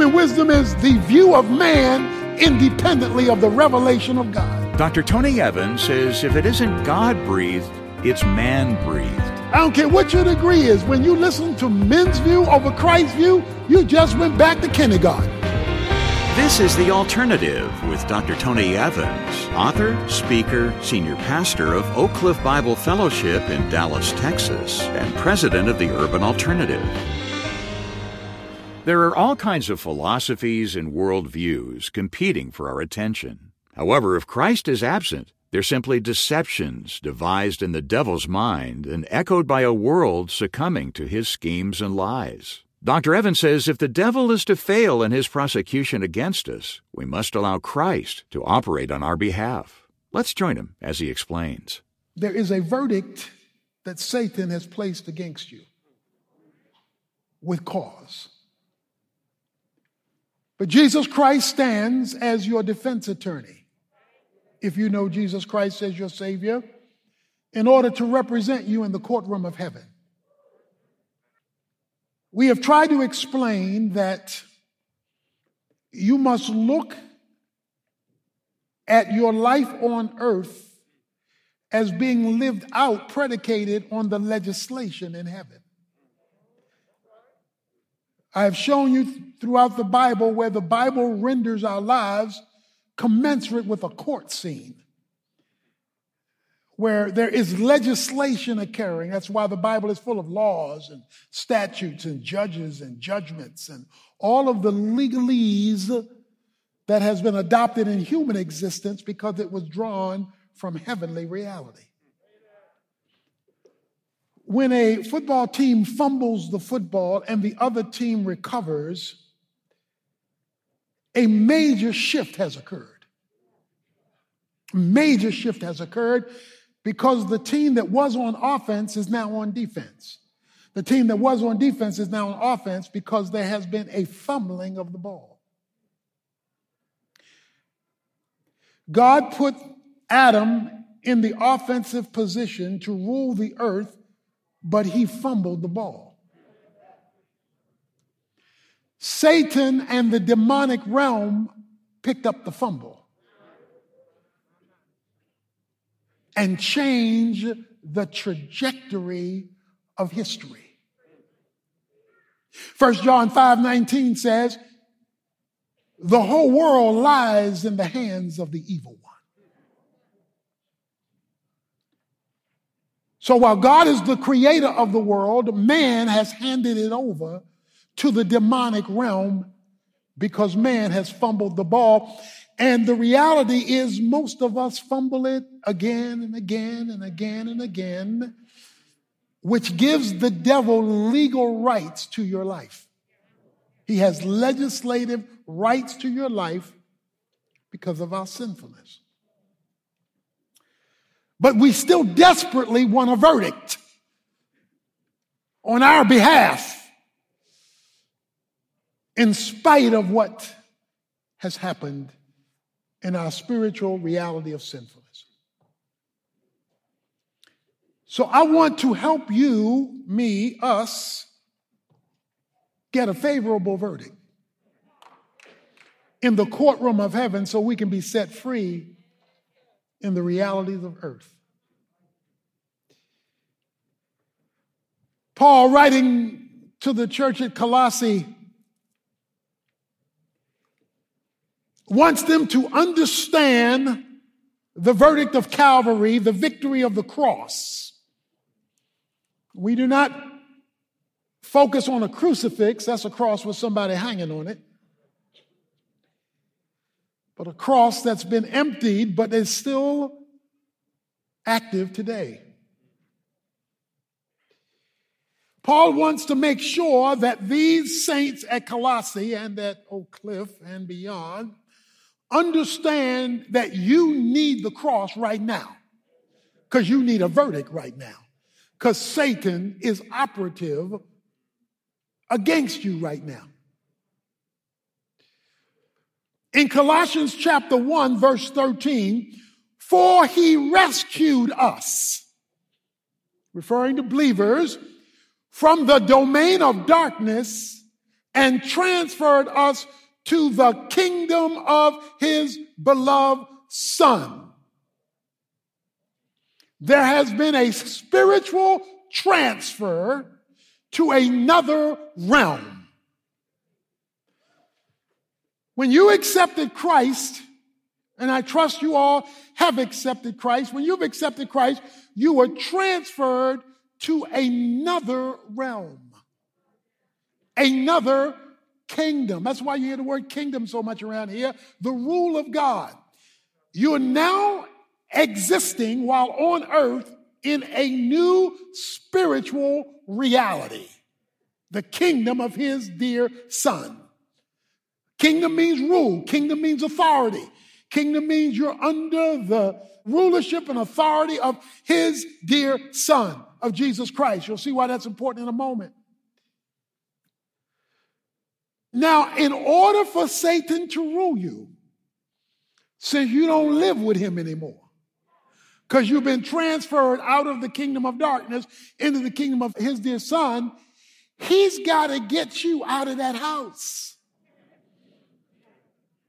Human wisdom is the view of man independently of the revelation of God. Dr. Tony Evans says if it isn't God breathed, it's man breathed. I don't care what your degree is. When you listen to men's view over Christ's view, you just went back to kindergarten. This is The Alternative with Dr. Tony Evans, author, speaker, senior pastor of Oak Cliff Bible Fellowship in Dallas, Texas, and president of the Urban Alternative. There are all kinds of philosophies and worldviews competing for our attention. However, if Christ is absent, they're simply deceptions devised in the devil's mind and echoed by a world succumbing to his schemes and lies. Dr. Evans says if the devil is to fail in his prosecution against us, we must allow Christ to operate on our behalf. Let's join him as he explains. There is a verdict that Satan has placed against you with cause. But Jesus Christ stands as your defense attorney. If you know Jesus Christ as your Savior, in order to represent you in the courtroom of heaven. We have tried to explain that you must look at your life on earth as being lived out, predicated on the legislation in heaven. I have shown you throughout the Bible where the Bible renders our lives commensurate with a court scene where there is legislation occurring. That's why the Bible is full of laws and statutes and judges and judgments and all of the legalese that has been adopted in human existence because it was drawn from heavenly reality when a football team fumbles the football and the other team recovers, a major shift has occurred. Major shift has occurred because the team that was on offense is now on defense. The team that was on defense is now on offense because there has been a fumbling of the ball. God put Adam in the offensive position to rule the earth but he fumbled the ball. Satan and the demonic realm picked up the fumble and changed the trajectory of history. First John 5 19 says, the whole world lies in the hands of the evil one. So while God is the creator of the world, man has handed it over to the demonic realm because man has fumbled the ball. And the reality is most of us fumble it again and again and again and again, which gives the devil legal rights to your life. He has legislative rights to your life because of our sinfulness. But we still desperately want a verdict on our behalf in spite of what has happened in our spiritual reality of sinfulness. So I want to help you, me, us, get a favorable verdict in the courtroom of heaven so we can be set free in the realities of earth. Paul, writing to the church at Colossae, wants them to understand the verdict of Calvary, the victory of the cross. We do not focus on a crucifix, that's a cross with somebody hanging on it but a cross that's been emptied but is still active today. Paul wants to make sure that these saints at Colossae and at Oak Cliff and beyond understand that you need the cross right now because you need a verdict right now because Satan is operative against you right now. In Colossians chapter 1, verse 13, for he rescued us, referring to believers, from the domain of darkness and transferred us to the kingdom of his beloved son. There has been a spiritual transfer to another realm. When you accepted Christ, and I trust you all have accepted Christ, when you've accepted Christ, you were transferred to another realm, another kingdom. That's why you hear the word kingdom so much around here. The rule of God. You are now existing while on earth in a new spiritual reality. The kingdom of his dear son. Kingdom means rule. Kingdom means authority. Kingdom means you're under the rulership and authority of his dear son of Jesus Christ. You'll see why that's important in a moment. Now, in order for Satan to rule you, since you don't live with him anymore, because you've been transferred out of the kingdom of darkness into the kingdom of his dear son, he's got to get you out of that house.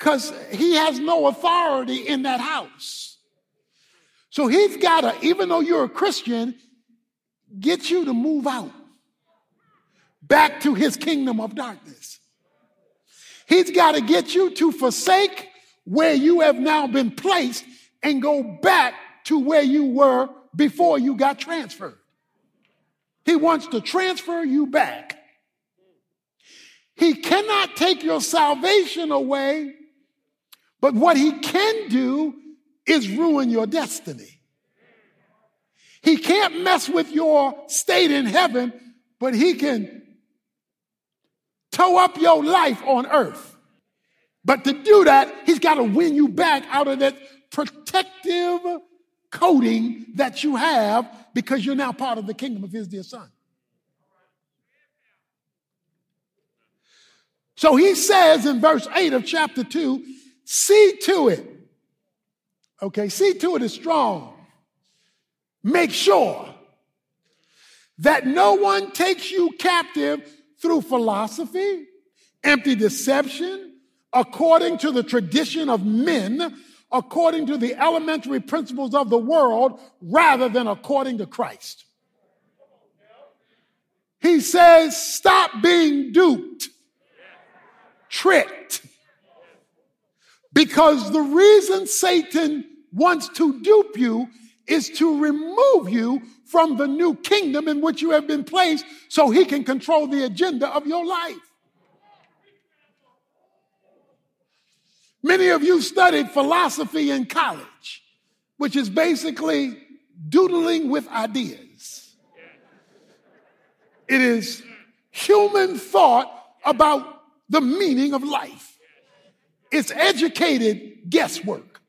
Because he has no authority in that house. So he's got to, even though you're a Christian, get you to move out back to his kingdom of darkness. He's got to get you to forsake where you have now been placed and go back to where you were before you got transferred. He wants to transfer you back. He cannot take your salvation away, but what he can do is ruin your destiny. He can't mess with your state in heaven, but he can tow up your life on earth. But to do that, he's got to win you back out of that protective coating that you have because you're now part of the kingdom of his dear son. So he says in verse 8 of chapter 2 see to it. Okay, see to it is strong. Make sure that no one takes you captive through philosophy, empty deception, according to the tradition of men, according to the elementary principles of the world, rather than according to Christ. He says, stop being duped, tricked. Because the reason Satan wants to dupe you is to remove you from the new kingdom in which you have been placed so he can control the agenda of your life. Many of you studied philosophy in college, which is basically doodling with ideas. It is human thought about the meaning of life. It's educated guesswork.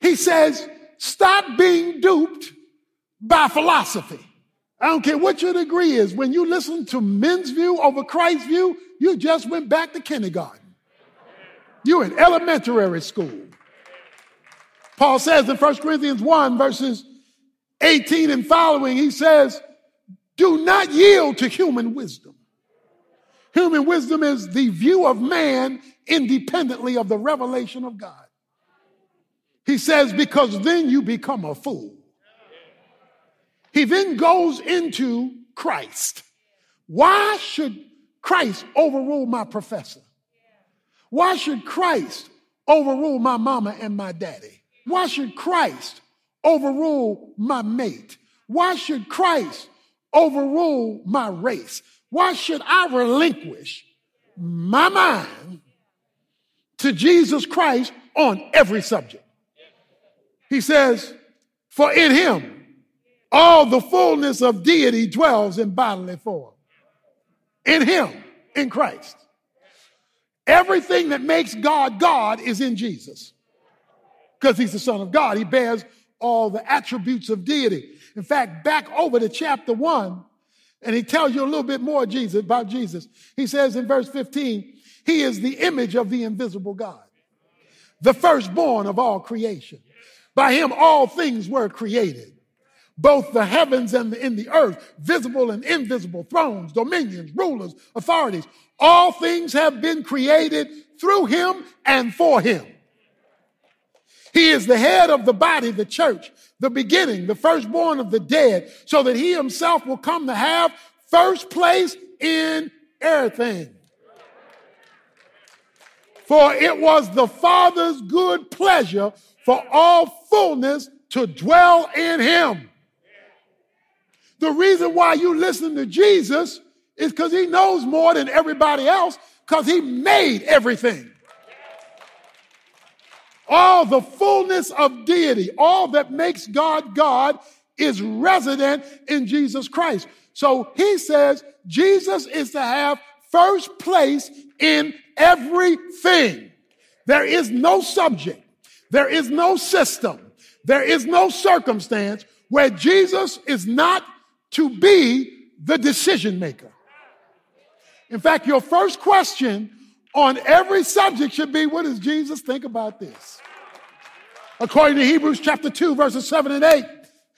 He says, stop being duped by philosophy. I don't care what your degree is. When you listen to men's view over Christ's view, you just went back to kindergarten. You're in elementary school. Paul says in 1 Corinthians 1, verses 18 and following, he says, Do not yield to human wisdom. Human wisdom is the view of man independently of the revelation of God. He says, because then you become a fool. He then goes into Christ. Why should Christ overrule my professor? Why should Christ overrule my mama and my daddy? Why should Christ overrule my mate? Why should Christ overrule my race? Why should I relinquish my mind to Jesus Christ on every subject? He says, For in him all the fullness of deity dwells in bodily form. In him, in Christ. Everything that makes God God is in Jesus. Because he's the Son of God. He bears all the attributes of deity. In fact, back over to chapter 1, and he tells you a little bit more Jesus about Jesus. He says in verse 15, he is the image of the invisible God, the firstborn of all creation. By him, all things were created. both the heavens and the, in the earth, visible and invisible, thrones, dominions, rulers, authorities. All things have been created through him and for him. He is the head of the body, the church, the beginning, the firstborn of the dead, so that he himself will come to have first place in everything. For it was the Father's good pleasure for all fullness to dwell in him. The reason why you listen to Jesus is because he knows more than everybody else because he made everything. All the fullness of deity, all that makes God God is resident in Jesus Christ. So he says Jesus is to have first place in everything. There is no subject. There is no system. There is no circumstance where Jesus is not to be the decision maker. In fact, your first question on every subject should be, what does Jesus think about this? According to Hebrews chapter 2, verses 7 and 8,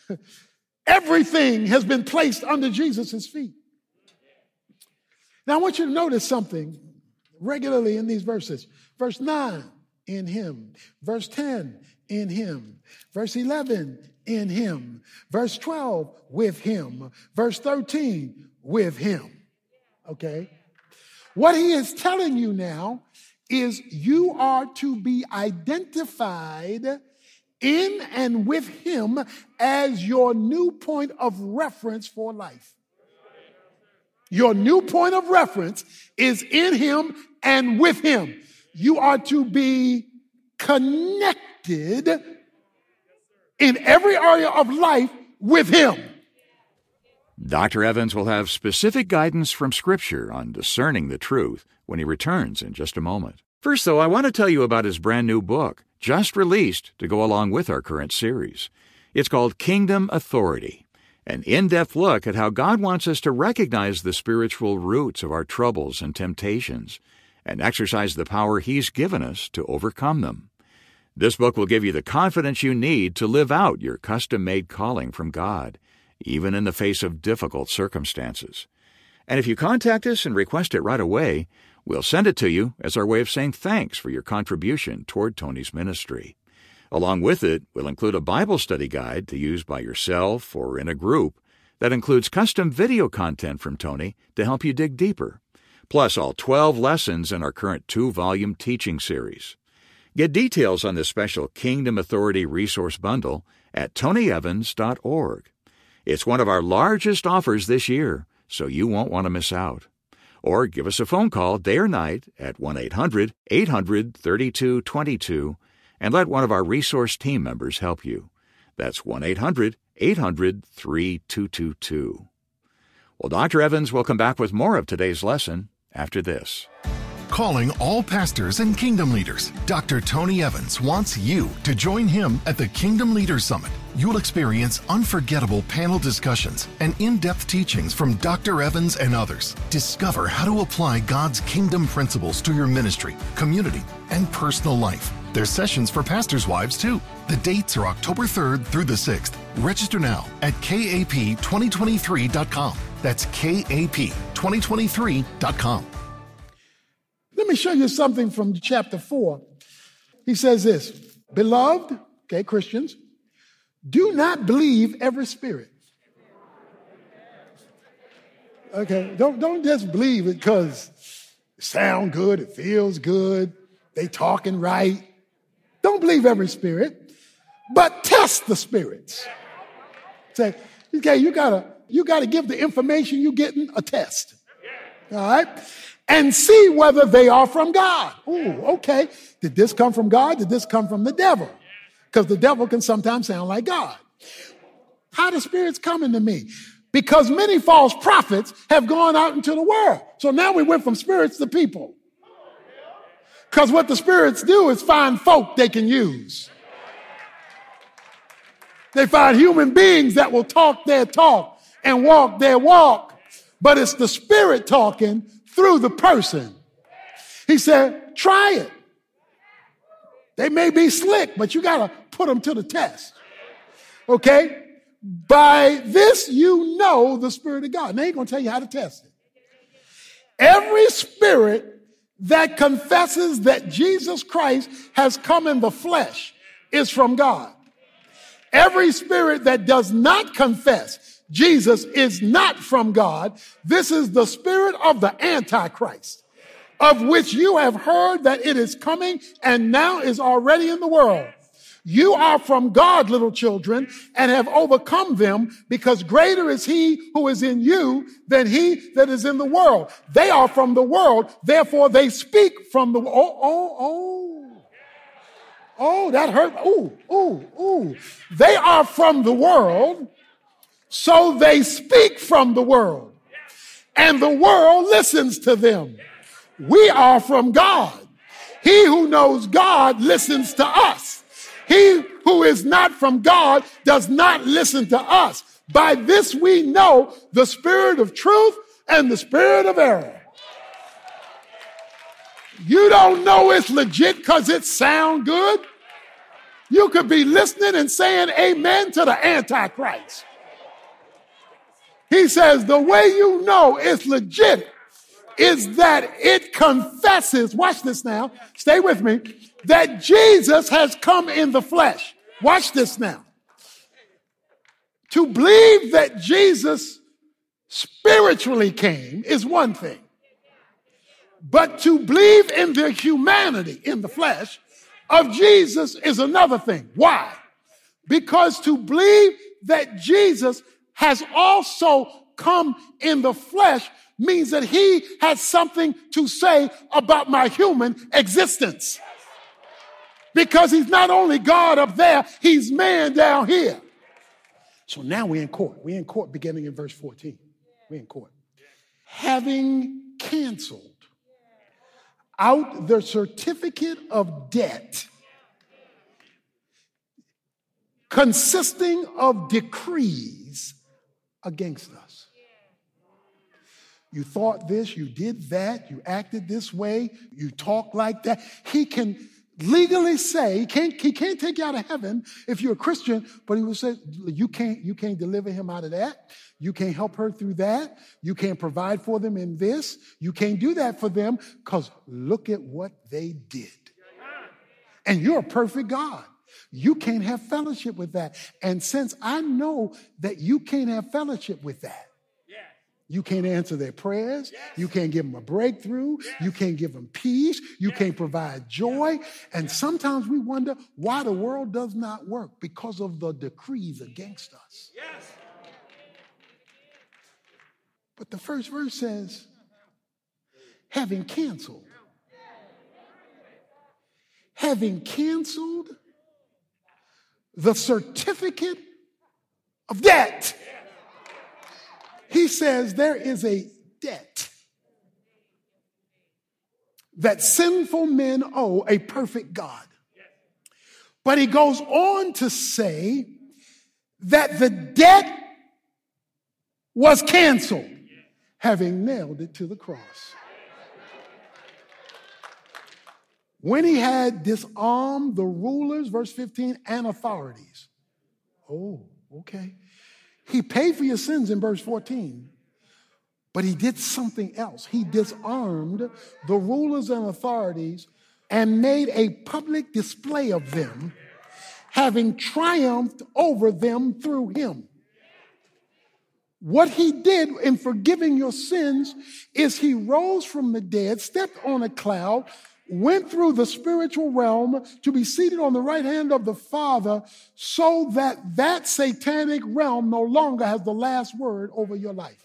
everything has been placed under Jesus' feet. Now, I want you to notice something regularly in these verses. Verse 9, in him. Verse 10, in him. Verse 11, in him. Verse 12, with him. Verse 13, with him. Okay? What he is telling you now is you are to be identified in and with him as your new point of reference for life. Your new point of reference is in him and with him. You are to be connected in every area of life with him. Dr. Evans will have specific guidance from Scripture on discerning the truth when he returns in just a moment. First, though, I want to tell you about his brand new book, just released to go along with our current series. It's called Kingdom Authority, an in depth look at how God wants us to recognize the spiritual roots of our troubles and temptations and exercise the power He's given us to overcome them. This book will give you the confidence you need to live out your custom made calling from God even in the face of difficult circumstances. And if you contact us and request it right away, we'll send it to you as our way of saying thanks for your contribution toward Tony's ministry. Along with it, we'll include a Bible study guide to use by yourself or in a group that includes custom video content from Tony to help you dig deeper, plus all 12 lessons in our current two volume teaching series. Get details on this special Kingdom Authority resource bundle at tonyevans.org. It's one of our largest offers this year, so you won't want to miss out. Or give us a phone call day or night at 1 800 800 3222 and let one of our resource team members help you. That's 1 800 800 3222. Well, Dr. Evans will come back with more of today's lesson after this. Calling all pastors and kingdom leaders, Dr. Tony Evans wants you to join him at the Kingdom Leaders Summit you'll experience unforgettable panel discussions and in depth teachings from Dr. Evans and others. Discover how to apply God's kingdom principles to your ministry, community, and personal life. There's sessions for pastors' wives too. The dates are October 3rd through the 6th. Register now at kap2023.com. That's kap2023.com. Me show you something from chapter 4. He says this Beloved, okay, Christians, do not believe every spirit. Okay, don't, don't just believe it because it sounds good, it feels good, they talking right. Don't believe every spirit, but test the spirits. Say, okay, you gotta, you gotta give the information you're getting a test. All right? And see whether they are from God. Oh, okay. Did this come from God? Did this come from the devil? because the devil can sometimes sound like God. How the spirits coming to me? Because many false prophets have gone out into the world. So now we went from spirits to people. Because what the spirits do is find folk they can use. They find human beings that will talk their talk and walk their walk. But it's the spirit talking through the person. He said, try it. They may be slick, but you got to put them to the test. Okay? By this you know the Spirit of God. Now, ain't going to tell you how to test it. Every spirit that confesses that Jesus Christ has come in the flesh is from God. Every spirit that does not confess Jesus is not from God. This is the spirit of the Antichrist, of which you have heard that it is coming and now is already in the world. You are from God, little children, and have overcome them because greater is he who is in you than he that is in the world. They are from the world. Therefore they speak from the, oh, oh, oh. Oh, that hurt. Ooh, ooh, ooh. They are from the world. So they speak from the world and the world listens to them. We are from God. He who knows God listens to us. He who is not from God does not listen to us. By this we know the spirit of truth and the spirit of error. You don't know it's legit because it sound good. You could be listening and saying amen to the Antichrist. He says the way you know it's legit is that it confesses, watch this now, stay with me, that Jesus has come in the flesh. Watch this now. To believe that Jesus spiritually came is one thing. But to believe in the humanity in the flesh of Jesus is another thing. Why? Because to believe that Jesus has also come in the flesh means that he has something to say about my human existence. Because he's not only God up there, he's man down here. So now we're in court. We're in court beginning in verse 14. We're in court. Having canceled out the certificate of debt consisting of decrees against us. You thought this, you did that, you acted this way, you talk like that. He can legally say he can't, he can't take you out of heaven if you're a Christian, but he will say you can't, you can't deliver him out of that. You can't help her through that. You can't provide for them in this. You can't do that for them because look at what they did. And you're a perfect God. You can't have fellowship with that. And since I know that you can't have fellowship with that, you can't answer their prayers. Yes. You can't give them a breakthrough. Yes. You can't give them peace. You yes. can't provide joy. And sometimes we wonder why the world does not work because of the decrees against us. But the first verse says, having canceled, having canceled the certificate of debt he says there is a debt that sinful men owe a perfect God. But he goes on to say that the debt was canceled, having nailed it to the cross. When he had disarmed the rulers, verse 15, and authorities. Oh, okay. He paid for your sins in verse 14, but he did something else. He disarmed the rulers and authorities and made a public display of them, having triumphed over them through him. What he did in forgiving your sins is he rose from the dead, stepped on a cloud, went through the spiritual realm to be seated on the right hand of the Father so that that satanic realm no longer has the last word over your life.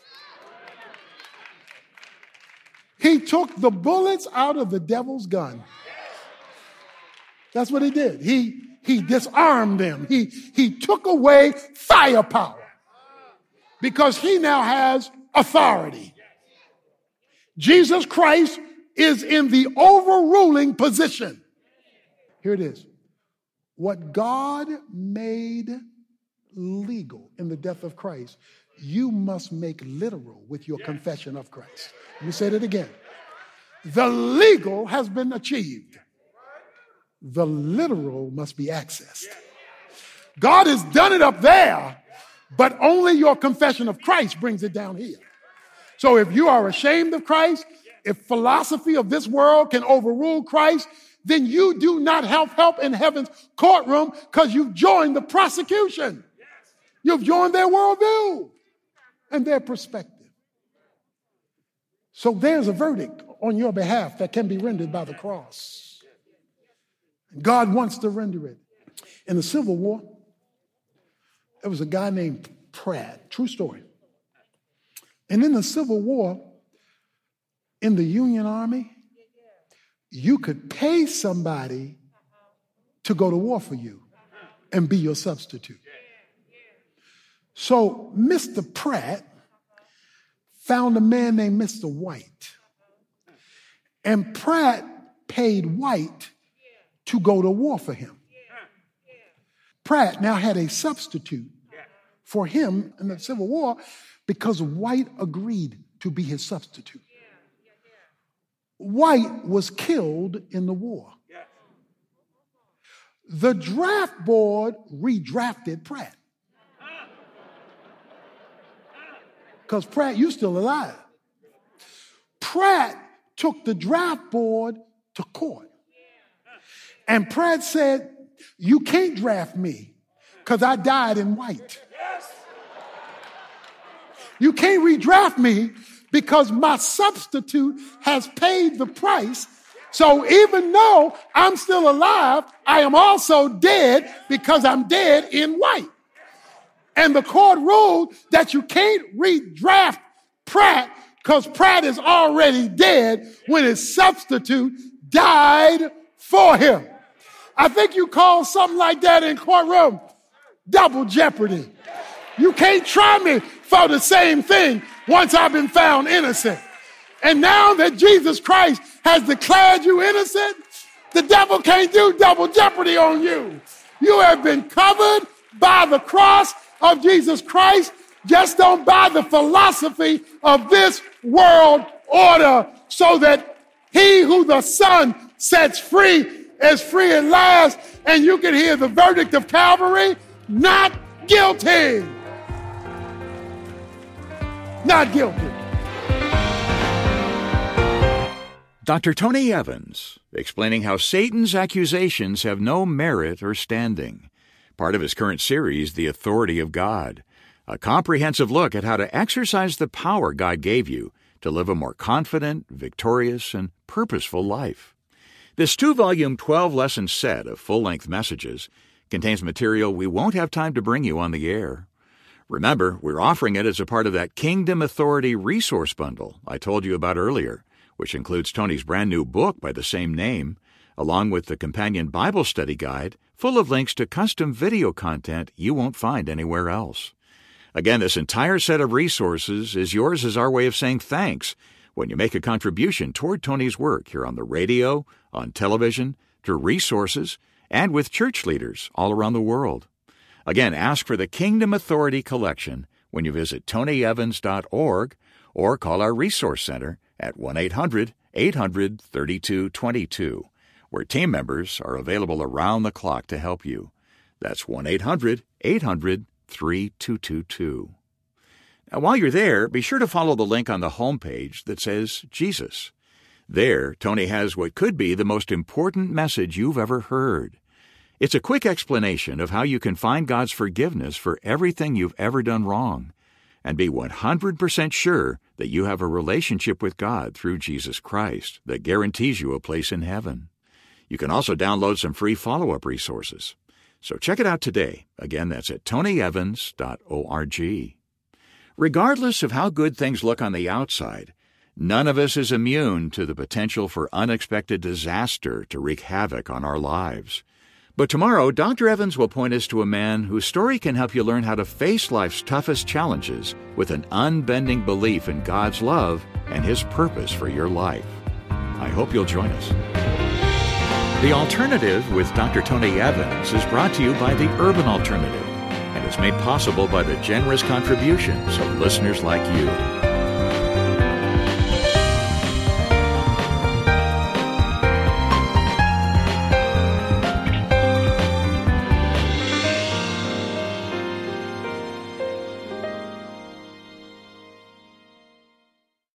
He took the bullets out of the devil's gun. That's what he did. He, he disarmed them. He, he took away firepower because he now has authority. Jesus Christ is in the overruling position. Here it is. What God made legal in the death of Christ, you must make literal with your confession of Christ. Let me say that again. The legal has been achieved. The literal must be accessed. God has done it up there, But only your confession of Christ brings it down here. So if you are ashamed of Christ, if philosophy of this world can overrule Christ, then you do not have help in heaven's courtroom because you've joined the prosecution. You've joined their worldview and their perspective. So there's a verdict on your behalf that can be rendered by the cross. God wants to render it. In the Civil War, there was a guy named Pratt, true story. And in the Civil War, in the Union Army, you could pay somebody to go to war for you and be your substitute. So Mr. Pratt found a man named Mr. White. And Pratt paid White to go to war for him. Pratt now had a substitute for him in the Civil War because White agreed to be his substitute. White was killed in the war. The draft board redrafted Pratt. Because Pratt, you still alive. Pratt took the draft board to court. And Pratt said, You can't draft me because I died in white. You can't redraft me because my substitute has paid the price. So even though I'm still alive, I am also dead because I'm dead in white. And the court ruled that you can't redraft Pratt because Pratt is already dead when his substitute died for him. I think you call something like that in courtroom double jeopardy. You can't try me for the same thing once I've been found innocent. And now that Jesus Christ has declared you innocent, the devil can't do double jeopardy on you. You have been covered by the cross of Jesus Christ. Just don't buy the philosophy of this world order so that he who the Son sets free is free at last. And you can hear the verdict of Calvary not guilty. Not guilty. Dr. Tony Evans, explaining how Satan's accusations have no merit or standing. Part of his current series, The Authority of God, a comprehensive look at how to exercise the power God gave you to live a more confident, victorious, and purposeful life. This two volume, 12 lesson set of full length messages contains material we won't have time to bring you on the air. Remember, we're offering it as a part of that Kingdom Authority resource bundle I told you about earlier which includes Tony's brand new book by the same name, along with the companion Bible study guide full of links to custom video content you won't find anywhere else. Again, this entire set of resources is yours as our way of saying thanks when you make a contribution toward Tony's work here on the radio, on television, through resources, and with church leaders all around the world. Again, ask for the Kingdom Authority Collection when you visit tonyevans.org or call our Resource Center at 1 800 800 3222, where team members are available around the clock to help you. That's 1 800 800 3222. Now, while you're there, be sure to follow the link on the homepage that says Jesus. There, Tony has what could be the most important message you've ever heard. It's a quick explanation of how you can find God's forgiveness for everything you've ever done wrong and be 100% sure that you have a relationship with God through Jesus Christ that guarantees you a place in heaven. You can also download some free follow up resources. So check it out today. Again, that's at tonyevans.org. Regardless of how good things look on the outside, none of us is immune to the potential for unexpected disaster to wreak havoc on our lives. But tomorrow, Dr. Evans will point us to a man whose story can help you learn how to face life's toughest challenges with an unbending belief in God's love and His purpose for your life. I hope you'll join us. The Alternative with Dr. Tony Evans is brought to you by the Urban Alternative and is made possible by the generous contributions of listeners like you.